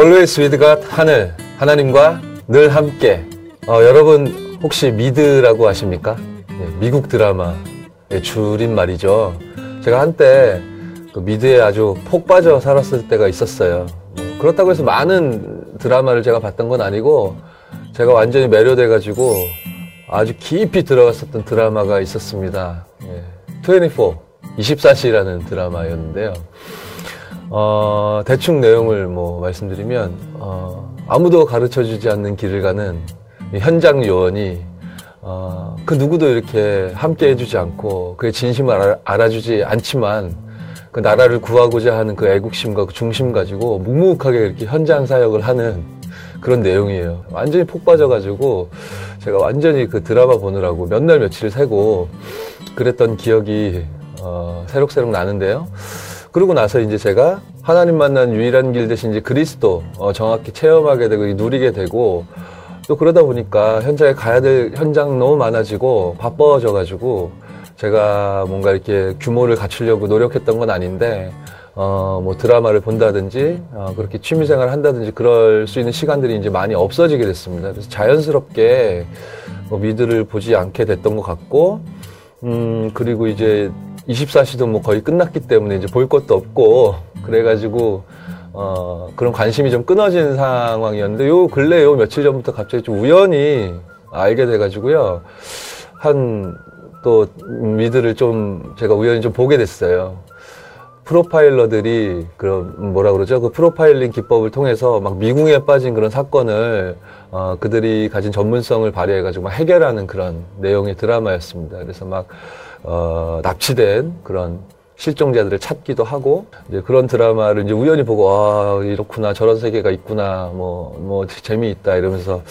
Always with God 하늘 하나님과 늘 함께 어, 여러분 혹시 미드라고 아십니까? 네, 미국 드라마의 줄임말이죠. 제가 한때 그 미드에 아주 폭 빠져 살았을 때가 있었어요. 뭐 그렇다고 해서 많은 드라마를 제가 봤던 건 아니고 제가 완전히 매료돼가지고 아주 깊이 들어갔었던 드라마가 있었습니다. 예, 24, 24시라는 드라마였는데요. 어, 대충 내용을 뭐 말씀드리면, 어, 아무도 가르쳐 주지 않는 길을 가는 현장 요원이, 어, 그 누구도 이렇게 함께 해주지 않고, 그의 진심을 알아, 알아 주지 않지만, 그 나라를 구하고자 하는 그 애국심과 그 중심 가지고 묵묵하게 이렇게 현장 사역을 하는 그런 내용이에요. 완전히 폭 빠져가지고, 제가 완전히 그 드라마 보느라고 몇 날 며칠 새고, 그랬던 기억이, 어, 새록새록 나는데요. 그러고 나서 이제 제가 하나님 만난 유일한 길 대신 이제 그리스도 어, 정확히 체험하게 되고 누리게 되고 또 그러다 보니까 현장에 가야 될 현장 너무 많아지고 바빠져 가지고 제가 뭔가 이렇게 규모를 갖추려고 노력했던 건 아닌데 어, 뭐 드라마를 본다든지 어, 그렇게 취미생활을 한다든지 그럴 수 있는 시간들이 이제 많이 없어지게 됐습니다. 그래서 자연스럽게 뭐 미드를 보지 않게 됐던 것 같고 음 그리고 이제 24시도 뭐 거의 끝났기 때문에 이제 볼 것도 없고 그래가지고 어 그런 관심이 좀 끊어진 상황이었는데 요 근래 요 며칠 전부터 갑자기 좀 우연히 알게 돼가지고요 한 또 미드를 좀 제가 우연히 좀 보게 됐어요. 프로파일러들이 그런 뭐라 그러죠? 그 프로파일링 기법을 통해서 막 미궁에 빠진 그런 사건을 어, 그들이 가진 전문성을 발휘해가지고 막 해결하는 그런 내용의 드라마였습니다. 그래서 막 어, 납치된 그런 실종자들을 찾기도 하고 이제 그런 드라마를 이제 우연히 보고 아 이렇구나 저런 세계가 있구나 뭐뭐 뭐 재미있다 이러면서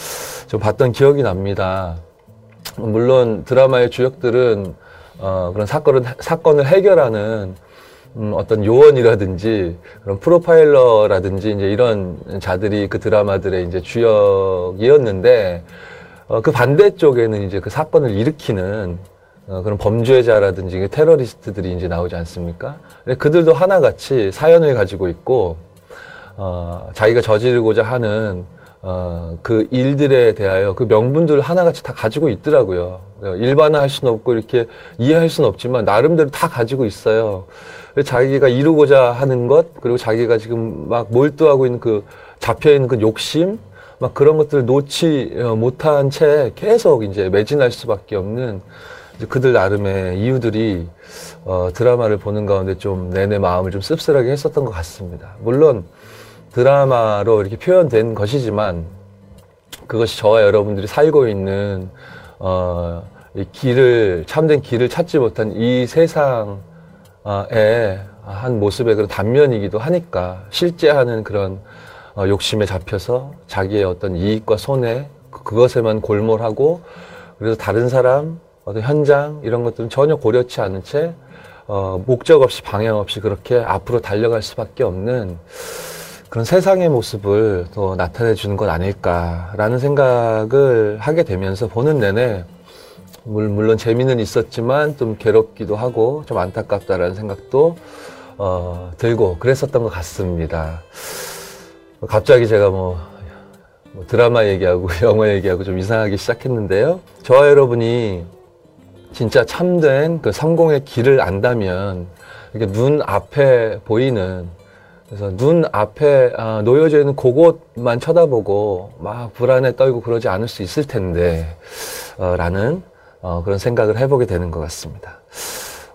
좀 봤던 기억이 납니다. 물론 드라마의 주역들은 어, 그런 사건을 사건을 해결하는 음, 어떤 요원이라든지 그런 프로파일러라든지 이제 이런 자들이 그 드라마들의 이제 주역이었는데 어, 그 반대쪽에는 이제 그 사건을 일으키는 어, 그런 범죄자라든지 테러리스트들이 이제 나오지 않습니까? 그들도 하나같이 사연을 가지고 있고 어, 자기가 저지르고자 하는 어, 그 일들에 대하여 그 명분들을 하나같이 다 가지고 있더라고요. 일반화할 수는 없고 이렇게 이해할 수는 없지만 나름대로 다 가지고 있어요. 자기가 이루고자 하는 것 그리고 자기가 지금 막 몰두하고 있는 그 잡혀 있는 그 욕심 막 그런 것들을 놓지 어, 못한 채 계속 이제 매진할 수밖에 없는 그들 나름의 이유들이 어, 드라마를 보는 가운데 좀 내내 마음을 좀 씁쓸하게 했었던 것 같습니다. 물론 드라마로 이렇게 표현된 것이지만 그것이 저와 여러분들이 살고 있는 어, 이 길을 참된 길을 찾지 못한 이 세상의 한 모습의 그런 단면이기도 하니까 실제 하는 그런 어, 욕심에 잡혀서 자기의 어떤 이익과 손해 그것에만 골몰하고 그래서 다른 사람 어떤 현장 이런 것들은 전혀 고려치 않은 채 어, 목적 없이 방향 없이 그렇게 앞으로 달려갈 수밖에 없는 그런 세상의 모습을 더 나타내 주는 것 아닐까라는 생각을 하게 되면서 보는 내내 물론 재미는 있었지만 좀 괴롭기도 하고 좀 안타깝다라는 생각도 어, 들고 그랬었던 것 같습니다. 갑자기 제가 뭐, 뭐 드라마 얘기하고 영화 얘기하고 좀 이상하게 시작했는데요. 저와 여러분이 진짜 참된 그 성공의 길을 안다면 이렇게 눈 앞에 보이는 그래서 눈 앞에 아, 놓여져 있는 그곳만 쳐다보고 막 불안에 떨고 그러지 않을 수 있을 텐데 어, 라는 어, 그런 생각을 해보게 되는 것 같습니다.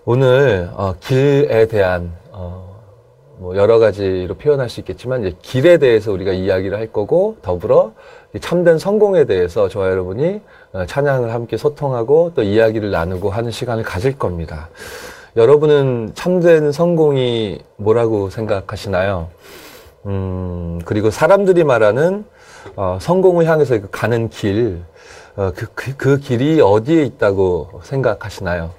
오늘 어, 길에 대한 어, 뭐 여러 가지로 표현할 수 있겠지만 이제 길에 대해서 우리가 이야기를 할 거고 더불어 참된 성공에 대해서 저와 여러분이 어, 찬양을 함께 소통하고 또 이야기를 나누고 하는 시간을 가질 겁니다. 여러분은 참된 성공이 뭐라고 생각하시나요? 음, 그리고 사람들이 말하는 어, 성공을 향해서 가는 길, 어, 그, 그, 그, 길이 어디에 있다고 생각하시나요?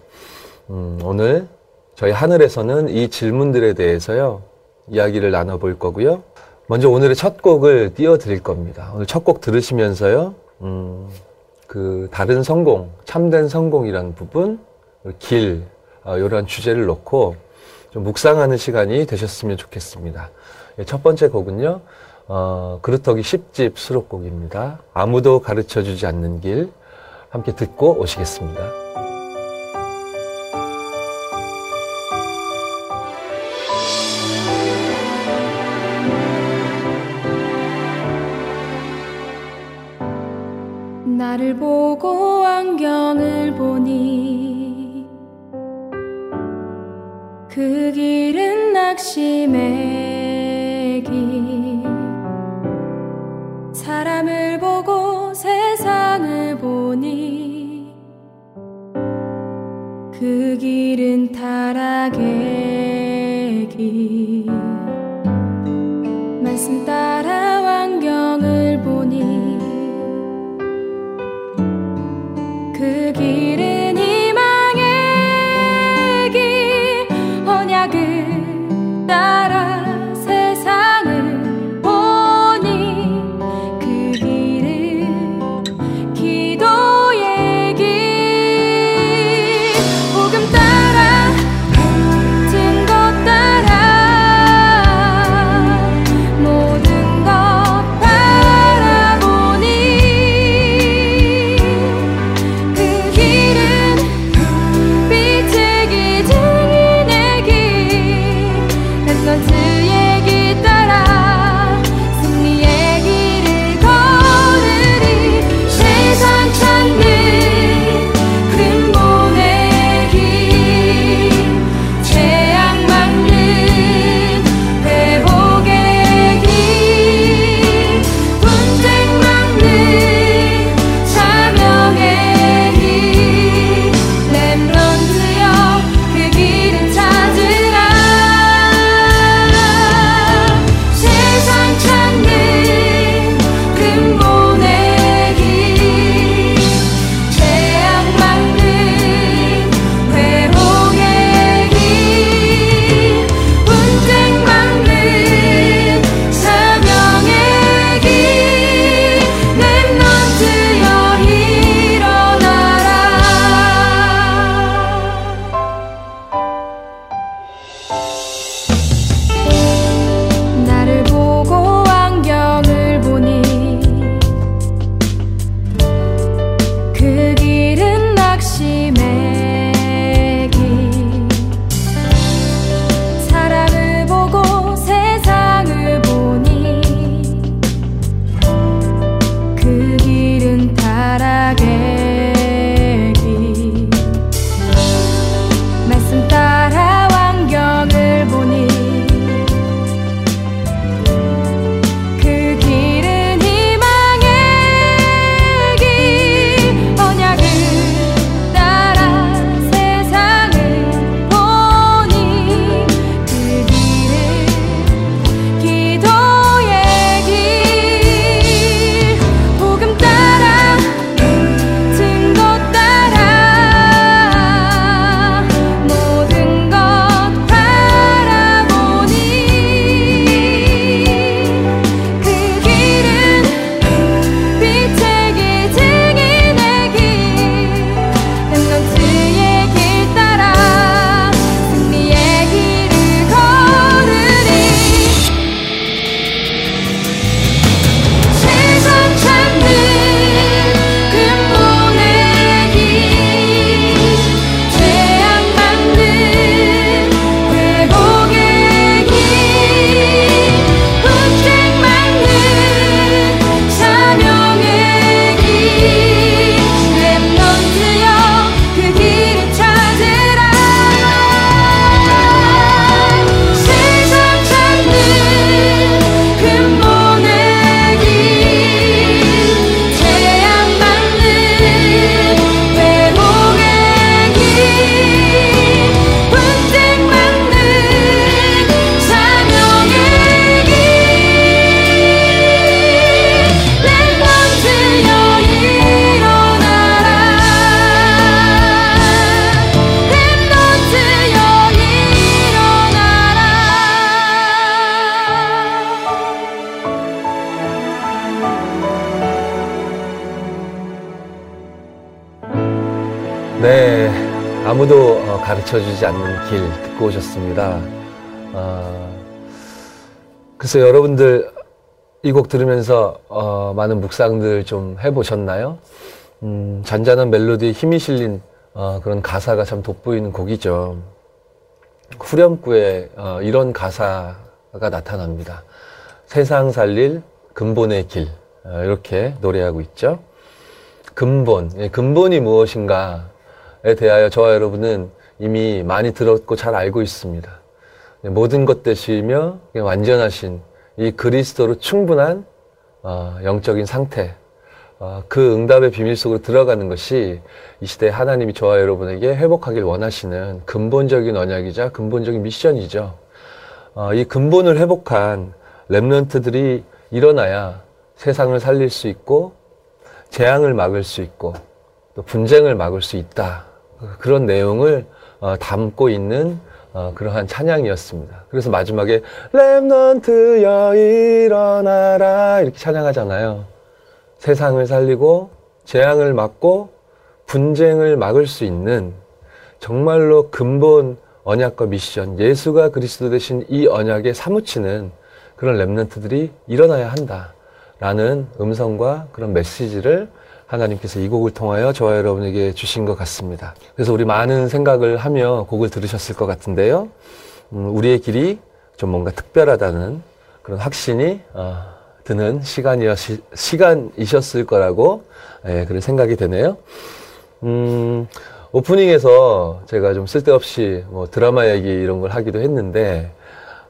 음, 오늘 저희 하늘에서는 이 질문들에 대해서요, 이야기를 나눠볼 거고요. 먼저 오늘의 첫 곡을 띄워드릴 겁니다. 오늘 첫 곡 들으시면서요, 음, 그, 다른 성공, 참된 성공이라는 부분, 길, 어, 이런 주제를 놓고 좀 묵상하는 시간이 되셨으면 좋겠습니다. 예, 첫 번째 곡은요, 어, 그루터기 10집 수록곡입니다. 아무도 가르쳐 주지 않는 길, 함께 듣고 오시겠습니다. 나를 보고 안경을 보니 그 길은 낙심의 길. 사람을 보고 세상을 보니 그 길은 타락의 길. 아무도 어, 가르쳐 주지 않는 길 듣고 오셨습니다. 어, 글쎄 여러분들 이 곡 들으면서 어, 많은 묵상들 좀 해보셨나요? 음, 잔잔한 멜로디 힘이 실린 어, 그런 가사가 참 돋보이는 곡이죠. 후렴구에 어, 이런 가사가 나타납니다. 세상 살릴 근본의 길 어, 이렇게 노래하고 있죠. 근본, 예, 근본이 무엇인가 대하여 저와 여러분은 이미 많이 들었고 잘 알고 있습니다. 예, 모든 것 되시며 완전하신 이 그리스도로 충분한 어, 영적인 상태, 어, 그 응답의 비밀 속으로 들어가는 것이 이 시대에 하나님이 저와 여러분에게 회복하길 원하시는 근본적인 언약이자 근본적인 미션이죠. 어, 이 근본을 회복한 랩런트들이 일어나야 세상을 살릴 수 있고 재앙을 막을 수 있고 또 분쟁을 막을 수 있다. 그런 내용을 어, 담고 있는 어, 그러한 찬양이었습니다. 그래서 마지막에 렘넌트여 일어나라 이렇게 찬양하잖아요. 세상을 살리고 재앙을 막고 분쟁을 막을 수 있는 정말로 근본 언약과 미션, 예수가 그리스도 대신 이 언약에 사무치는 그런 랩런트들이 일어나야 한다라는 음성과 그런 메시지를 하나님께서 이 곡을 통하여 저와 여러분에게 주신 것 같습니다. 그래서 우리 많은 생각을 하며 곡을 들으셨을 것 같은데요. 음, 우리의 길이 좀 뭔가 특별하다는 그런 확신이 어, 드는 시간이었, 시간이셨을 거라고 예, 그런 생각이 되네요. 음, 오프닝에서 제가 좀 쓸데없이 뭐 드라마 얘기 이런 걸 하기도 했는데,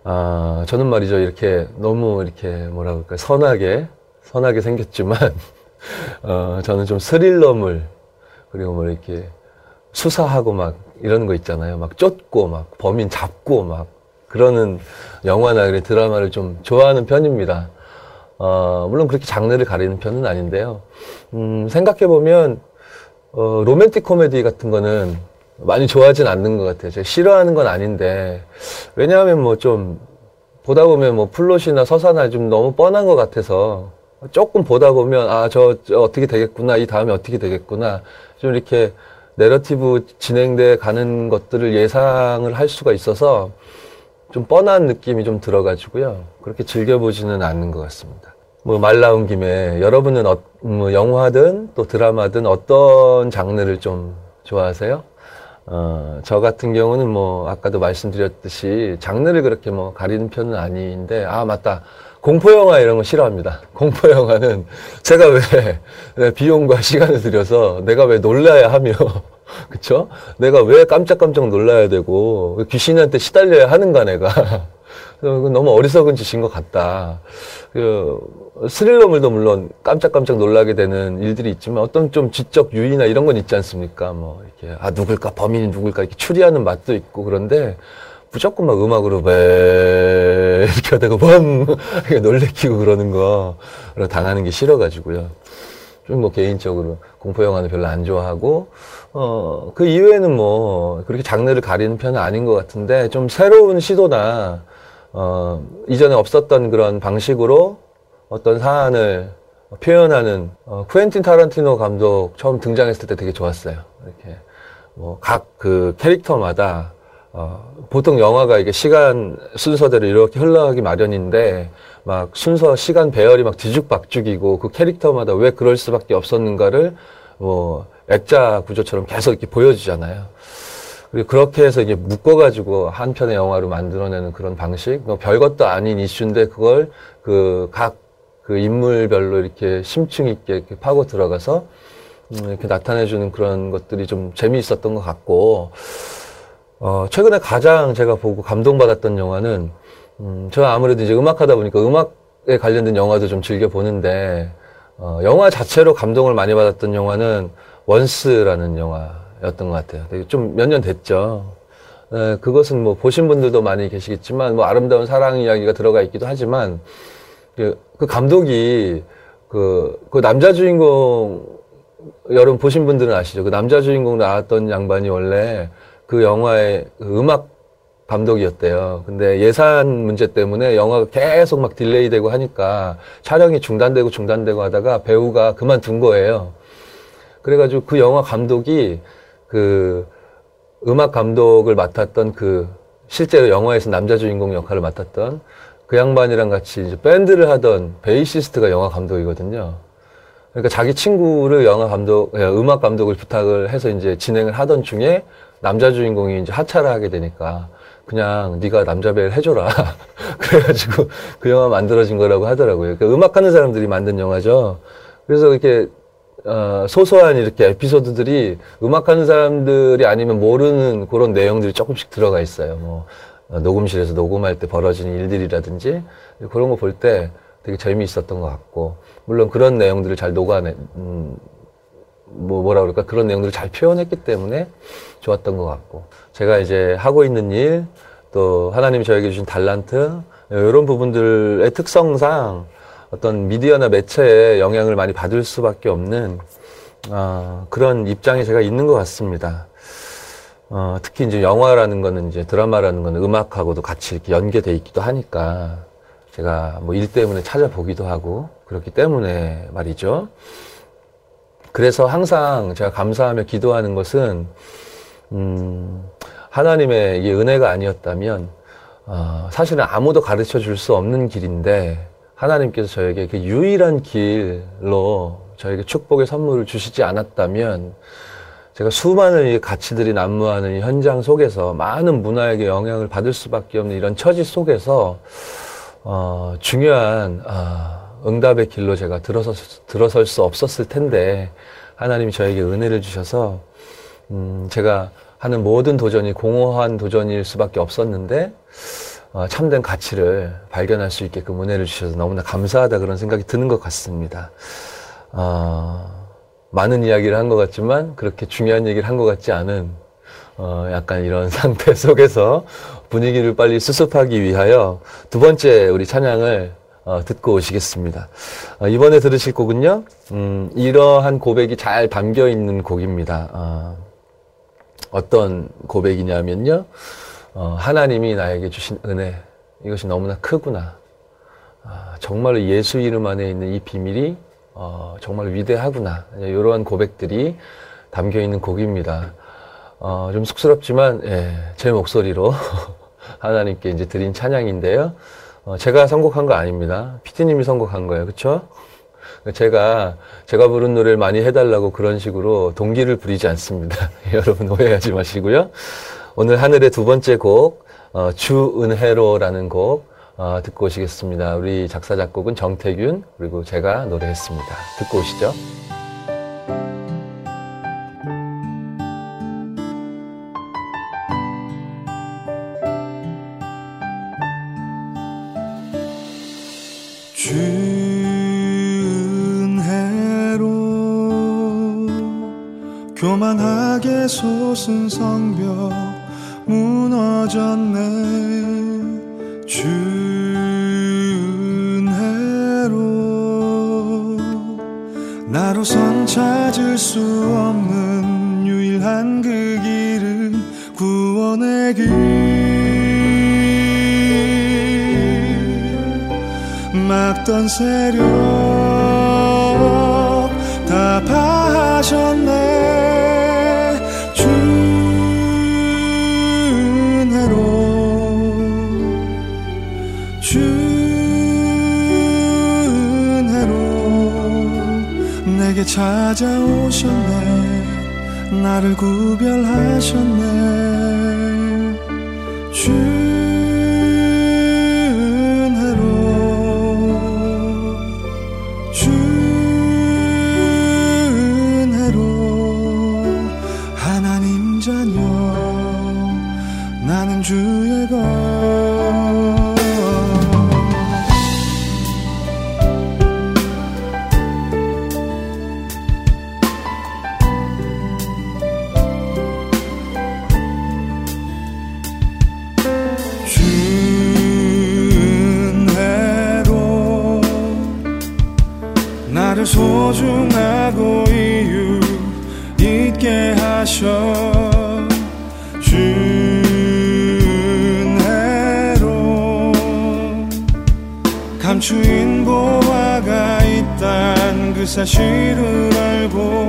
아, 저는 말이죠. 이렇게 너무 이렇게 뭐라 그럴까, 선하게, 선하게 생겼지만, 어, 저는 좀 스릴러물, 그리고 뭐 이렇게 수사하고 막 이런 거 있잖아요. 막 쫓고 막 범인 잡고 막 그러는 영화나 드라마를 좀 좋아하는 편입니다. 어, 물론 그렇게 장르를 가리는 편은 아닌데요. 음, 생각해보면, 어, 로맨틱 코미디 같은 거는 많이 좋아하진 않는 것 같아요. 제가 싫어하는 건 아닌데, 왜냐하면 뭐 좀, 보다 보면 뭐 플롯이나 서사나 좀 너무 뻔한 것 같아서, 조금 보다 보면, 아, 저, 저 어떻게 되겠구나, 이 다음에 어떻게 되겠구나, 좀 이렇게 내러티브 진행돼 가는 것들을 예상을 할 수가 있어서, 좀 뻔한 느낌이 좀 들어가지고요. 그렇게 즐겨보지는 않는 것 같습니다. 뭐 말 나온 김에 여러분은 어, 뭐 영화든 또 드라마든 어떤 장르를 좀 좋아하세요? 어, 저 같은 경우는 뭐 아까도 말씀드렸듯이 장르를 그렇게 뭐 가리는 편은 아닌데 아 맞다 공포 영화 이런 거 싫어합니다. 공포 영화는 제가 왜 비용과 시간을 들여서 내가 왜 놀라야 하며 그쵸? 내가 왜 깜짝깜짝 놀라야 되고, 귀신한테 시달려야 하는가, 내가. 너무 어리석은 짓인 것 같다. 그, 스릴러물도 물론 깜짝깜짝 놀라게 되는 일들이 있지만 어떤 좀 지적 유의나 이런 건 있지 않습니까? 뭐, 이렇게, 아, 누굴까, 범인이 누굴까, 이렇게 추리하는 맛도 있고, 그런데 무조건 막 음악으로 배 이렇게 하다가 뻥! 놀래키고 그러는 거, 당하는 게 싫어가지고요. 좀 뭐 개인적으로 공포 영화는 별로 안 좋아하고, 어, 그 이외에는 뭐, 그렇게 장르를 가리는 편은 아닌 것 같은데, 좀 새로운 시도나, 어, 이전에 없었던 그런 방식으로 어떤 사안을 표현하는, 어, 쿠엔틴 타란티노 감독 처음 등장했을 때 되게 좋았어요. 이렇게, 뭐, 각 그 캐릭터마다, 어, 보통 영화가 이게 시간 순서대로 이렇게 흘러가기 마련인데, 막 순서, 시간 배열이 막 뒤죽박죽이고, 그 캐릭터마다 왜 그럴 수밖에 없었는가를, 뭐, 액자 구조처럼 계속 이렇게 보여주잖아요. 그리고 그렇게 해서 이제 묶어가지고 한 편의 영화로 만들어내는 그런 방식, 뭐 별것도 아닌 이슈인데 그걸 그 각그 인물별로 이렇게 심층 있게 이렇게 파고 들어가서 음, 이렇게 나타내주는 그런 것들이 좀 재미있었던 것 같고, 어, 최근에 가장 제가 보고 감동받았던 영화는, 음, 제가 아무래도 이제 음악하다 보니까 음악에 관련된 영화도 좀 즐겨 보는데, 어, 영화 자체로 감동을 많이 받았던 영화는 원스라는 영화였던 것 같아요. 좀 몇 년 됐죠. 네, 그것은 뭐 보신 분들도 많이 계시겠지만 뭐 아름다운 사랑 이야기가 들어가 있기도 하지만 그, 그 감독이 그, 그 남자 주인공 여러분 보신 분들은 아시죠? 그 남자 주인공 나왔던 양반이 원래 그 영화의 그 음악 감독이었대요. 근데 예산 문제 때문에 영화가 계속 막 delay 되고 하니까 촬영이 중단되고 중단되고 하다가 배우가 그만둔 거예요. 그래가지고 그 영화 감독이 그 음악 감독을 맡았던 그 실제로 영화에서 남자 주인공 역할을 맡았던 그 양반이랑 같이 이제 밴드를 하던 베이시스트가 영화 감독이거든요. 그러니까 자기 친구를 영화 감독, 예, 음악 감독을 부탁을 해서 이제 진행을 하던 중에 남자 주인공이 이제 하차를 하게 되니까 그냥 네가 남자 배를 해줘라. 그래가지고 그 영화 만들어진 거라고 하더라고요. 그러니까 음악하는 사람들이 만든 영화죠. 그래서 이렇게 어, 소소한 이렇게 에피소드들이 음악하는 사람들이 아니면 모르는 그런 내용들이 조금씩 들어가 있어요. 뭐 어, 녹음실에서 녹음할 때 벌어지는 일들이라든지 그런 거 볼 때 되게 재미있었던 것 같고 물론 그런 내용들을 잘 녹아내 음, 뭐 뭐라 그럴까 그런 내용들을 잘 표현했기 때문에 좋았던 것 같고 제가 이제 하고 있는 일 또 하나님이 저에게 주신 달란트 이런 부분들의 특성상 어떤 미디어나 매체에 영향을 많이 받을 수밖에 없는 어, 그런 입장에 제가 있는 것 같습니다. 어, 특히 이제 영화라는 거는 이제 드라마라는 거는 음악하고도 같이 이렇게 연계돼 있기도 하니까 제가 뭐 일 때문에 찾아보기도 하고 그렇기 때문에 말이죠. 그래서 항상 제가 감사하며 기도하는 것은 음, 하나님의 이 은혜가 아니었다면 어, 사실은 아무도 가르쳐 줄 수 없는 길인데 하나님께서 저에게 그 유일한 길로 저에게 축복의 선물을 주시지 않았다면 제가 수많은 이 가치들이 난무하는 이 현장 속에서 많은 문화에게 영향을 받을 수밖에 없는 이런 처지 속에서 어, 중요한 어, 응답의 길로 제가 들어서, 들어설 수 없었을 텐데 하나님이 저에게 은혜를 주셔서 음, 제가 하는 모든 도전이 공허한 도전일 수밖에 없었는데 어, 참된 가치를 발견할 수 있게끔 은혜를 주셔서 너무나 감사하다 그런 생각이 드는 것 같습니다. 어, 많은 이야기를 한 것 같지만 그렇게 중요한 얘기를 한 것 같지 않은 어, 약간 이런 상태 속에서 분위기를 빨리 수습하기 위하여 두 번째 우리 찬양을 어, 듣고 오시겠습니다. 어, 이번에 들으실 곡은요, 음, 이러한 고백이 잘 담겨 있는 곡입니다. 어, 어떤 고백이냐면요, 어, 하나님이 나에게 주신 은혜, 이것이 너무나 크구나. 아, 정말로 예수 이름 안에 있는 이 비밀이 어, 정말 위대하구나. 이러한 고백들이 담겨 있는 곡입니다. 어, 좀 쑥스럽지만 예, 제 목소리로 하나님께 이제 드린 찬양인데요. 어, 제가 선곡한 거 아닙니다. 피디님이 선곡한 거예요. 그렇죠? 제가 제가 부른 노래를 많이 해달라고 그런 식으로 동기를 부리지 않습니다. 여러분 오해하지 마시고요. 오늘 하늘의 두 번째 곡 어, 주은혜로라는 곡 어, 듣고 오시겠습니다. 우리 작사 작곡은 정태균 그리고 제가 노래했습니다. 듣고 오시죠. 교만하게 솟은 성벽 무너졌네. 준해로 나로선 찾을 수 없는 유일한 그 길은 구원의 길. 막던 세력 다 파하셨네 찾아오셨네. 나를 구별하셨네. 준 소중하고 이유 있게 하셔. 준 해로 감추인 보화가 있단 그 사실을 알고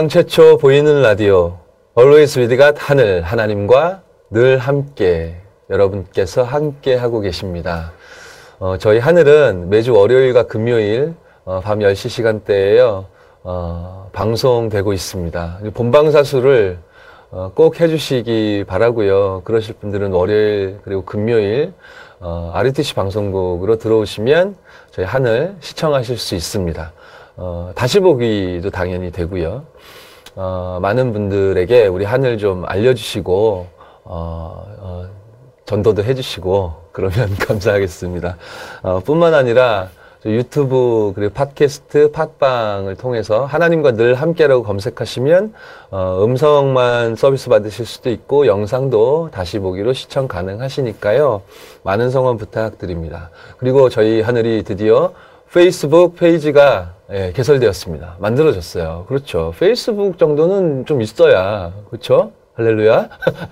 다락방 최초 보이는 라디오 Always with God 하늘 하나님과 늘 함께 여러분께서 함께 하고 계십니다. 어, 저희 하늘은 매주 월요일과 금요일 어, 밤 10시 시간대에요. 어, 방송되고 있습니다. 본방사수를 어, 꼭 해주시기 바라고요. 그러실 분들은 월요일 그리고 금요일 어, RTC 방송국으로 들어오시면 저희 하늘 시청하실 수 있습니다. 어, 다시 보기도 당연히 되고요. 어, 많은 분들에게 우리 하늘 좀 알려주시고 어, 어, 전도도 해주시고 그러면 감사하겠습니다. 어, 뿐만 아니라 유튜브 그리고 팟캐스트 팟빵을 통해서 하나님과 늘 함께라고 검색하시면 어, 음성만 서비스 받으실 수도 있고 영상도 다시 보기로 시청 가능하시니까요 많은 성원 부탁드립니다. 그리고 저희 하늘이 드디어 페이스북 페이지가 예, 개설되었습니다. 만들어졌어요. 그렇죠. 페이스북 정도는 좀 있어야 그렇죠. 할렐루야.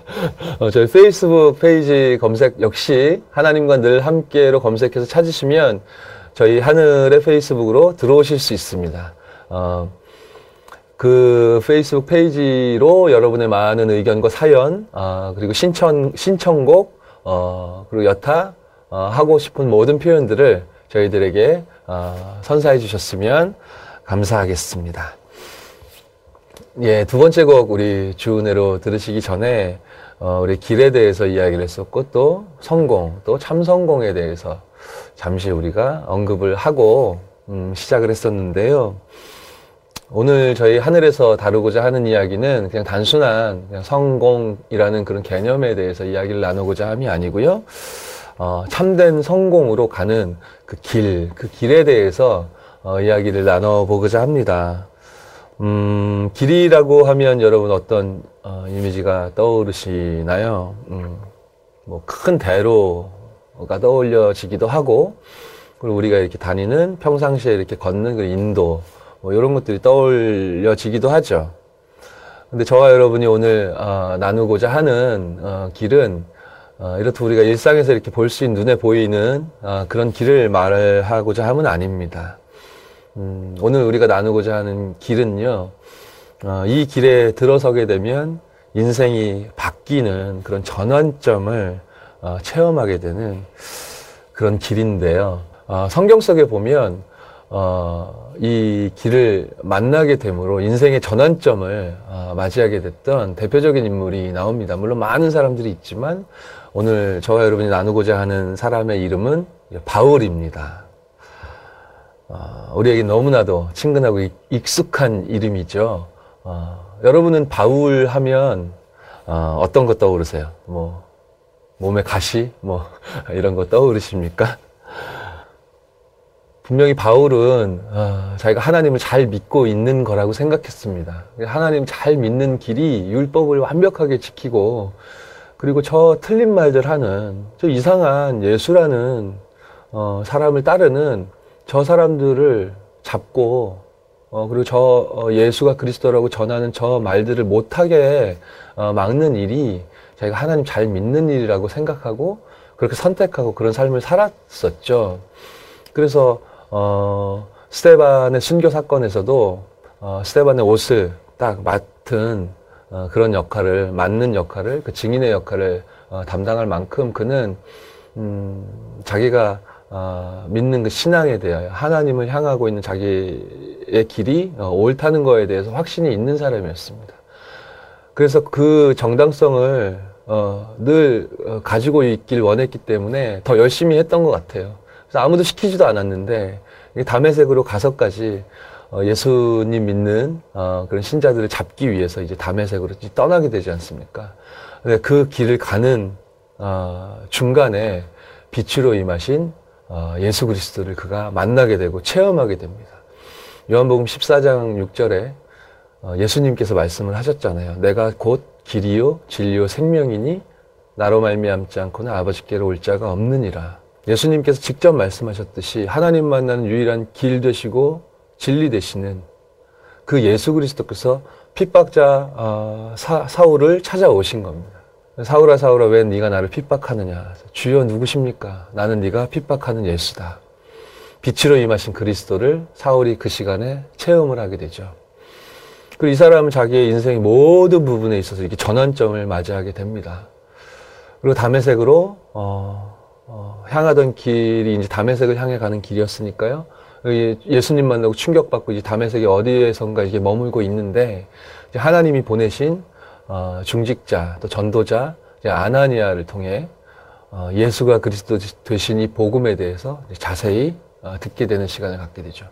어, 저희 페이스북 페이지 검색 역시 하나님과 늘 함께로 검색해서 찾으시면 저희 하늘의 페이스북으로 들어오실 수 있습니다. 어, 그 페이스북 페이지로 여러분의 많은 의견과 사연, 아, 그리고 신청, 신청곡, 어, 그리고 여타, 어, 하고 싶은 모든 표현들을 저희들에게 어, 선사해 주셨으면 감사하겠습니다. 예, 두 번째 곡 우리 주은혜로 들으시기 전에 어, 우리 길에 대해서 이야기를 했었고 또 성공, 또 참성공에 대해서 잠시 우리가 언급을 하고 음, 시작을 했었는데요. 오늘 저희 하늘에서 다루고자 하는 이야기는 그냥 단순한 그냥 성공이라는 그런 개념에 대해서 이야기를 나누고자 함이 아니고요. 어, 참된 성공으로 가는 그 길, 그 길에 대해서 어, 이야기를 나눠보고자 합니다. 음, 길이라고 하면 여러분 어떤 어, 이미지가 떠오르시나요? 음, 뭐 큰 대로가 떠올려지기도 하고, 그리고 우리가 이렇게 다니는 평상시에 이렇게 걷는 그 인도, 뭐 이런 것들이 떠올려지기도 하죠. 근데 저와 여러분이 오늘 어, 나누고자 하는 어, 길은 어, 이렇듯 우리가 일상에서 이렇게 볼 수 있는 눈에 보이는 어, 그런 길을 말하고자 함은 아닙니다. 음, 오늘 우리가 나누고자 하는 길은요, 어, 이 길에 들어서게 되면 인생이 바뀌는 그런 전환점을 어, 체험하게 되는 그런 길인데요. 어, 성경 속에 보면 어, 이 길을 만나게 되므로 인생의 전환점을 어, 맞이하게 됐던 대표적인 인물이 나옵니다. 물론 많은 사람들이 있지만 오늘 저와 여러분이 나누고자 하는 사람의 이름은 바울입니다. 어, 우리에게 너무나도 친근하고 익숙한 이름이죠. 어, 여러분은 바울 하면 어, 떤 것 떠오르세요? 뭐 몸에 가시 뭐 이런 거 떠오르십니까? 분명히 바울은 어, 자기가 하나님을 잘 믿고 있는 거라고 생각했습니다. 하나님 잘 믿는 길이 율법을 완벽하게 지키고 그리고 저 틀린 말들 하는 저 이상한 예수라는 어, 사람을 따르는 저 사람들을 잡고 어, 그리고 저 어, 예수가 그리스도라고 전하는 저 말들을 못하게 어, 막는 일이 자기가 하나님 잘 믿는 일이라고 생각하고 그렇게 선택하고 그런 삶을 살았었죠. 그래서 어, 스테반의 순교 사건에서도 어, 스테반의 옷을 딱 맡은 어, 그런 역할을 맡는 역할을 그 증인의 역할을 어, 담당할 만큼 그는 음, 자기가 어, 믿는 그 신앙에 대하여 하나님을 향하고 있는 자기의 길이 어, 옳다는 거에 대해서 확신이 있는 사람이었습니다. 그래서 그 정당성을 어, 늘 어, 가지고 있길 원했기 때문에 더 열심히 했던 것 같아요. 그래서 아무도 시키지도 않았는데 담에색으로 가서까지 어, 예수님 믿는 어, 그런 신자들을 잡기 위해서 이제 담에색으로 떠나게 되지 않습니까? 근데 그 길을 가는 어, 중간에 빛으로 임하신 예수 그리스도를 그가 만나게 되고 체험하게 됩니다. 요한복음 14장 6절에 예수님께서 말씀을 하셨잖아요. 내가 곧 길이요 진리요 생명이니 나로 말미암지 않고는 아버지께로 올 자가 없느니라. 예수님께서 직접 말씀하셨듯이 하나님 만나는 유일한 길 되시고 진리 되시는 그 예수 그리스도께서 핍박자 어, 사, 사울을 찾아오신 겁니다. 사울아 사울아 왜 네가 나를 핍박하느냐? 주여 누구십니까? 나는 네가 핍박하는 예수다. 빛으로 임하신 그리스도를 사울이 그 시간에 체험을 하게 되죠. 그리고 이 사람은 자기의 인생의 모든 부분에 있어서 이렇게 전환점을 맞이하게 됩니다. 그리고 담에색으로 어, 어, 향하던 길이 이제 담에색을 향해 가는 길이었으니까요. 예수님 만나고 충격받고 이제 담에색이 어디에선가 이게 머물고 있는데 하나님이 보내신 어, 중직자 또 전도자 아나니아를 통해 어, 예수가 그리스도 되신 이 복음에 대해서 자세히 어, 듣게 되는 시간을 갖게 되죠.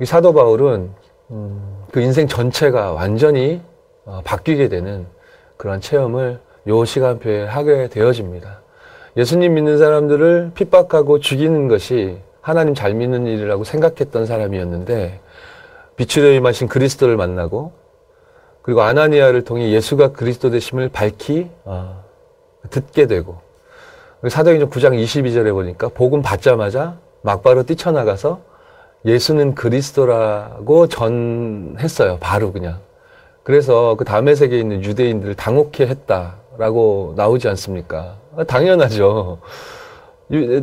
이 사도 바울은 음, 그 인생 전체가 완전히 어, 바뀌게 되는 그런 체험을 요 시간표에 하게 되어집니다. 예수님 믿는 사람들을 핍박하고 죽이는 것이 하나님 잘 믿는 일이라고 생각했던 사람이었는데 빛으로 임하신 그리스도를 만나고 그리고 아나니아를 통해 예수가 그리스도 되심을 밝히 어, 듣게 되고 사도행전 9장 22절에 보니까 복음 받자마자 막바로 뛰쳐나가서 예수는 그리스도라고 전했어요. 바로 그냥. 그래서 그 다음의 세계에 있는 유대인들을 당혹해 했다라고 나오지 않습니까? 당연하죠.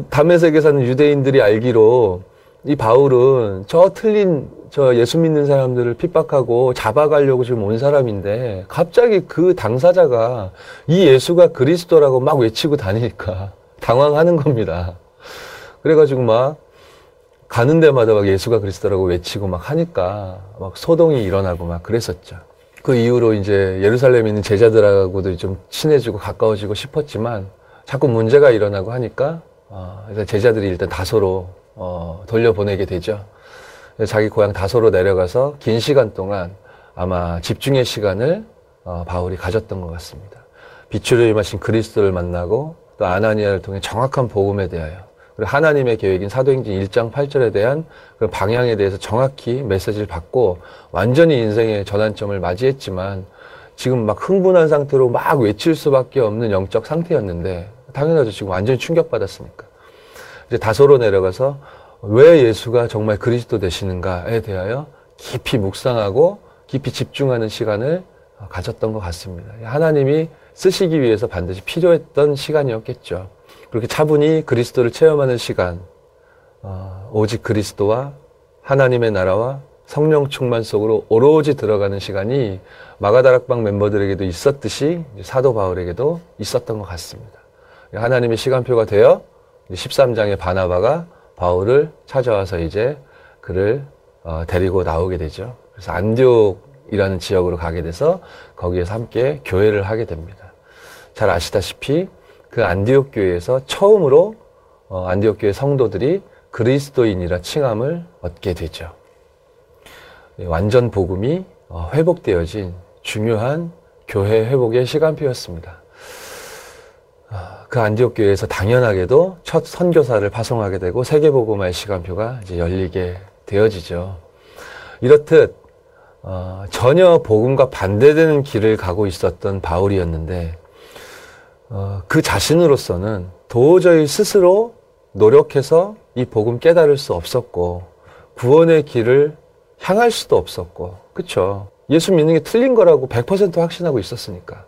다음의 세계에 사는 유대인들이 알기로 이 바울은 저 틀린 저 예수 믿는 사람들을 핍박하고 잡아가려고 지금 온 사람인데 갑자기 그 당사자가 이 예수가 그리스도라고 막 외치고 다니니까 당황하는 겁니다. 그래가지고 막 가는 데마다 막 예수가 그리스도라고 외치고 막 하니까 막 소동이 일어나고 막 그랬었죠. 그 이후로 이제 예루살렘에 있는 제자들하고도 좀 친해지고 가까워지고 싶었지만 자꾸 문제가 일어나고 하니까 어, 제자들이 일단 다소로 어, 돌려보내게 되죠. 자기 고향 다소로 내려가서 긴 시간 동안 아마 집중의 시간을 어, 바울이 가졌던 것 같습니다. 빛으로 임하신 그리스도를 만나고 또 아나니아를 통해 정확한 복음에 대하여 그리고 하나님의 계획인 사도행전 1장 8절에 대한 그 방향에 대해서 정확히 메시지를 받고 완전히 인생의 전환점을 맞이했지만 지금 막 흥분한 상태로 막 외칠 수밖에 없는 영적 상태였는데 당연하죠. 지금 완전히 충격받았으니까. 이제 다소로 내려가서 왜 예수가 정말 그리스도 되시는가에 대하여 깊이 묵상하고 깊이 집중하는 시간을 가졌던 것 같습니다. 하나님이 쓰시기 위해서 반드시 필요했던 시간이었겠죠. 그렇게 차분히 그리스도를 체험하는 시간, 어, 오직 그리스도와 하나님의 나라와 성령 충만 속으로 오로지 들어가는 시간이 마가다락방 멤버들에게도 있었듯이 사도 바울에게도 있었던 것 같습니다. 하나님의 시간표가 되어 13장의 바나바가 바울을 찾아와서 이제 그를 어, 데리고 나오게 되죠. 그래서 안디옥이라는 지역으로 가게 돼서 거기에서 함께 교회를 하게 됩니다. 잘 아시다시피 그 안디옥 교회에서 처음으로 어, 안디옥 교회 성도들이 그리스도인이라 칭함을 얻게 되죠. 완전 복음이 어, 회복되어진 중요한 교회 회복의 시간표였습니다. 아, 그 안디옥 교회에서 당연하게도 첫 선교사를 파송하게 되고 세계복음화의 시간표가 이제 열리게 되어지죠. 이렇듯 어, 전혀 복음과 반대되는 길을 가고 있었던 바울이었는데 어, 그 자신으로서는 도저히 스스로 노력해서 이 복음 깨달을 수 없었고 구원의 길을 향할 수도 없었고 그쵸 예수 믿는 게 틀린 거라고 100% 확신하고 있었으니까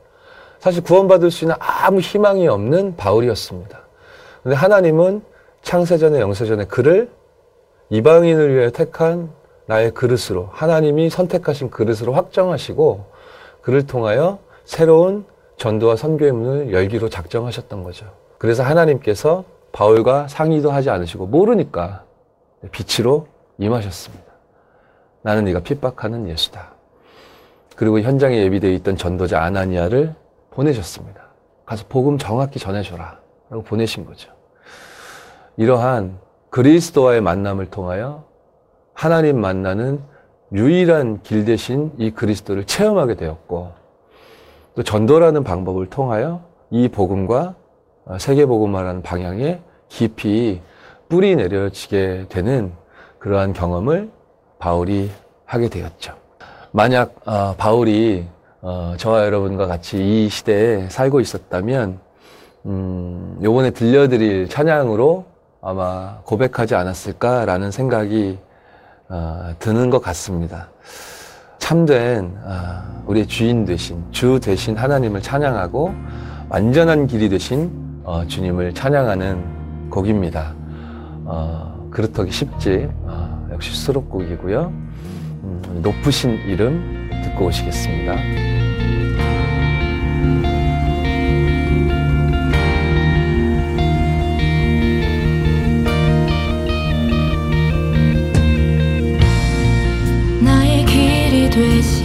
사실 구원받을 수 있는 아무 희망이 없는 바울이었습니다. 근데 하나님은 창세전에 영세전에 그를 이방인을 위해 택한 나의 그릇으로 하나님이 선택하신 그릇으로 확정하시고 그를 통하여 새로운 전도와 선교의 문을 열기로 작정하셨던 거죠. 그래서 하나님께서 바울과 상의도 하지 않으시고 모르니까 빛으로 임하셨습니다. 나는 네가 핍박하는 예수다. 그리고 현장에 예비되어 있던 전도자 아나니아를 보내셨습니다. 가서 복음 정확히 전해줘라. 라고 보내신 거죠. 이러한 그리스도와의 만남을 통하여 하나님 만나는 유일한 길 대신 이 그리스도를 체험하게 되었고 또 전도라는 방법을 통하여 이 복음과 세계 복음화라는 방향에 깊이 뿌리 내려지게 되는 그러한 경험을 바울이 하게 되었죠. 만약 어, 바울이 어, 저와 여러분과 같이 이 시대에 살고 있었다면 음, 요번에 들려드릴 찬양으로 아마 고백하지 않았을까라는 생각이 어, 드는 것 같습니다. 참된 아, 우리의 주인 되신 주 되신 하나님을 찬양하고 완전한 길이 되신 어, 주님을 찬양하는 곡입니다. 어, 그렇다기 쉽지 어, 역시 수록곡이고요. 음, 높으신 이름 듣고 오시겠습니다. 나의 길이 되신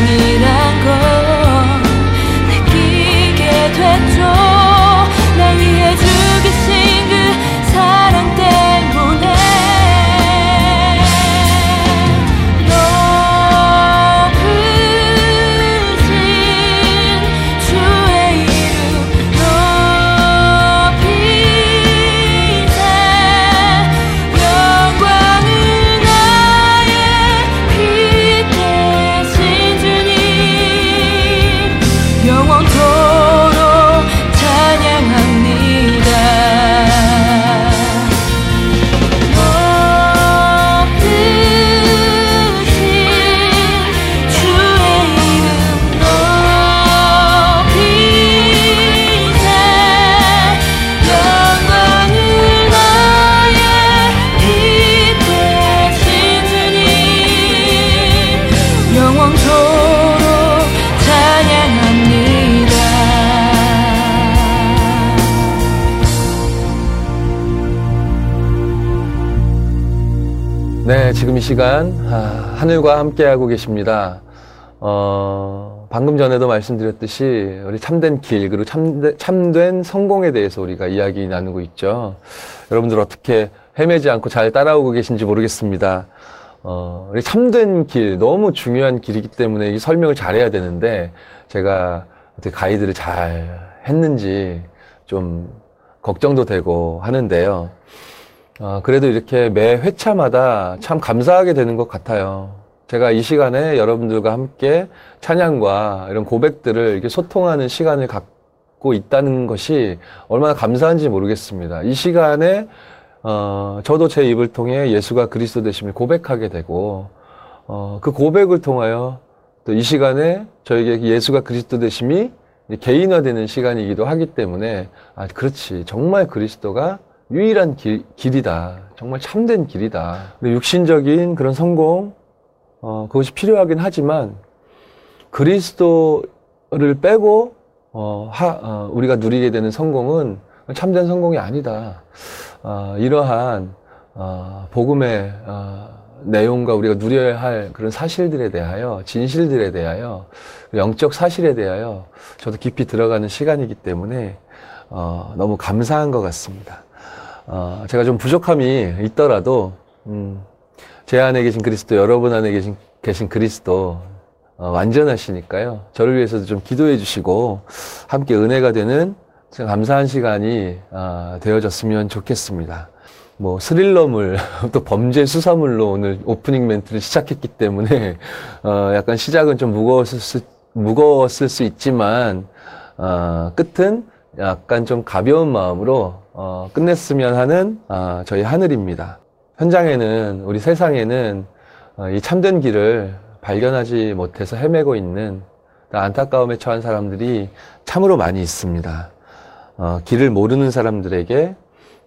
사 시간 아, 하늘과 함께하고 계십니다. 어, 방금 전에도 말씀드렸듯이 우리 참된 길 그리고 참된, 참된 성공에 대해서 우리가 이야기 나누고 있죠. 여러분들 어떻게 헤매지 않고 잘 따라오고 계신지 모르겠습니다. 어, 우리 참된 길 너무 중요한 길이기 때문에 이 설명을 잘해야 되는데 제가 어떻게 가이드를 잘 했는지 좀 걱정도 되고 하는데요. 어, 그래도 이렇게 매 회차마다 참 감사하게 되는 것 같아요. 제가 이 시간에 여러분들과 함께 찬양과 이런 고백들을 이렇게 소통하는 시간을 갖고 있다는 것이 얼마나 감사한지 모르겠습니다. 이 시간에 어, 저도 제 입을 통해 예수가 그리스도 되심을 고백하게 되고 어, 그 고백을 통하여 또 이 시간에 저에게 예수가 그리스도 되심이 개인화되는 시간이기도 하기 때문에 아 그렇지 정말 그리스도가 유일한 길, 길이다 정말 참된 길이다 육신적인 그런 성공 어, 그것이 필요하긴 하지만 그리스도를 빼고 어, 하, 어, 우리가 누리게 되는 성공은 참된 성공이 아니다. 어, 이러한 어, 복음의 어, 내용과 우리가 누려야 할 그런 사실들에 대하여 진실들에 대하여 영적 사실에 대하여 저도 깊이 들어가는 시간이기 때문에 어, 너무 감사한 것 같습니다. 어, 제가 좀 부족함이 있더라도 음, 제 안에 계신 그리스도, 여러분 안에 계신, 계신 그리스도, 어, 완전하시니까요. 저를 위해서도 좀 기도해 주시고, 함께 은혜가 되는 감사한 시간이 어, 되어졌으면 좋겠습니다. 뭐 스릴러물 또 범죄 수사물로 오늘 오프닝 멘트를 시작했기 때문에 어, 약간 시작은 좀 무거웠을 수, 무거웠을 수 있지만 어, 끝은 약간 좀 가벼운 마음으로 어, 끝냈으면 하는 어, 저희 하늘입니다. 현장에는 우리 세상에는 어, 이 참된 길을 발견하지 못해서 헤매고 있는 안타까움에 처한 사람들이 참으로 많이 있습니다. 어, 길을 모르는 사람들에게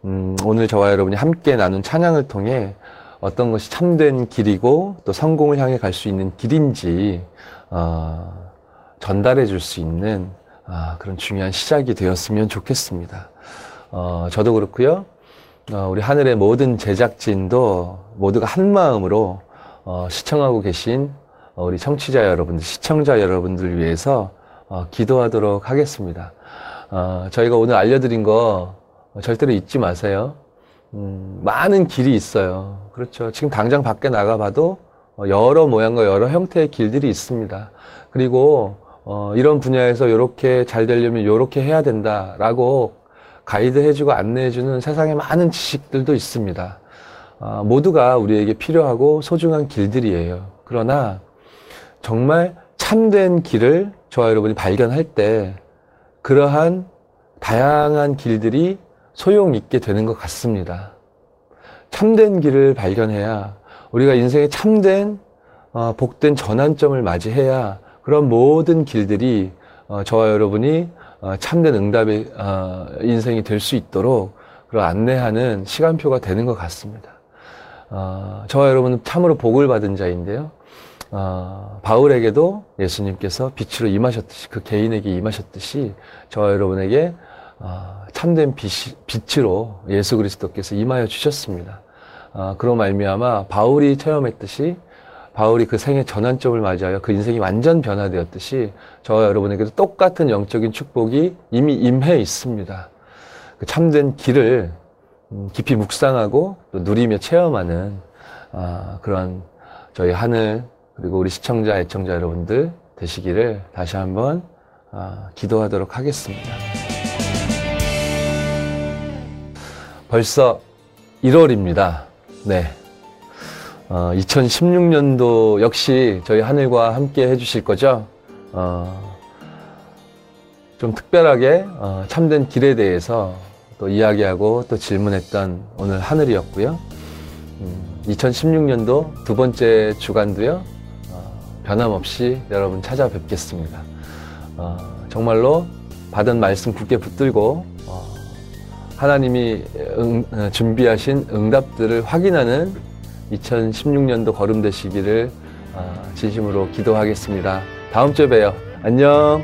음, 오늘 저와 여러분이 함께 나눈 찬양을 통해 어떤 것이 참된 길이고 또 성공을 향해 갈 수 있는 길인지 어, 전달해 줄 수 있는 아, 그런 중요한 시작이 되었으면 좋겠습니다. 어, 저도 그렇고요. 어, 우리 하늘의 모든 제작진도 모두가 한 마음으로 어, 시청하고 계신 어, 우리 청취자 여러분들, 시청자 여러분들 위해서 어, 기도하도록 하겠습니다. 어, 저희가 오늘 알려드린 거 절대로 잊지 마세요. 음, 많은 길이 있어요. 그렇죠. 지금 당장 밖에 나가봐도 여러 모양과 여러 형태의 길들이 있습니다. 그리고 어, 이런 분야에서 이렇게 잘 되려면 이렇게 해야 된다라고 가이드 해주고 안내해주는 세상에 많은 지식들도 있습니다. 어, 모두가 우리에게 필요하고 소중한 길들이에요. 그러나 정말 참된 길을 저와 여러분이 발견할 때 그러한 다양한 길들이 소용 있게 되는 것 같습니다. 참된 길을 발견해야 우리가 인생의 참된 어, 복된 전환점을 맞이해야 그런 모든 길들이 어, 저와 여러분이 어, 참된 응답의 어, 인생이 될 수 있도록 그런 안내하는 시간표가 되는 것 같습니다. 어, 저와 여러분은 참으로 복을 받은 자인데요. 바울에게도 예수님께서 빛으로 임하셨듯이 그 개인에게 임하셨듯이 저와 여러분에게 참된 빛이, 빛으로 예수 그리스도께서 임하여 주셨습니다. 그런 말미암아 바울이 체험했듯이 바울이 그 생의 전환점을 맞이하여 그 인생이 완전 변화되었듯이 저와 여러분에게도 똑같은 영적인 축복이 이미 임해 있습니다. 그 참된 길을 음, 깊이 묵상하고 또 누리며 체험하는 아, 그런 저희 하늘 그리고 우리 시청자, 애청자 여러분들 되시기를 다시 한번 아, 기도하도록 하겠습니다. 벌써 1월입니다. 네. 어, 2016년도 역시 저희 하늘과 함께 해주실 거죠. 어, 좀 특별하게 어, 참된 길에 대해서 또 이야기하고 또 질문했던 오늘 하늘이었고요. 음, 2016년도 두 번째 주간도요. 어, 변함없이 여러분 찾아뵙겠습니다. 어, 정말로 받은 말씀 굳게 붙들고 어, 하나님이 응, 어, 준비하신 응답들을 확인하는 2016년도 거름 되시기를 어, 진심으로 기도하겠습니다. 다음 주에 봬요. 안녕.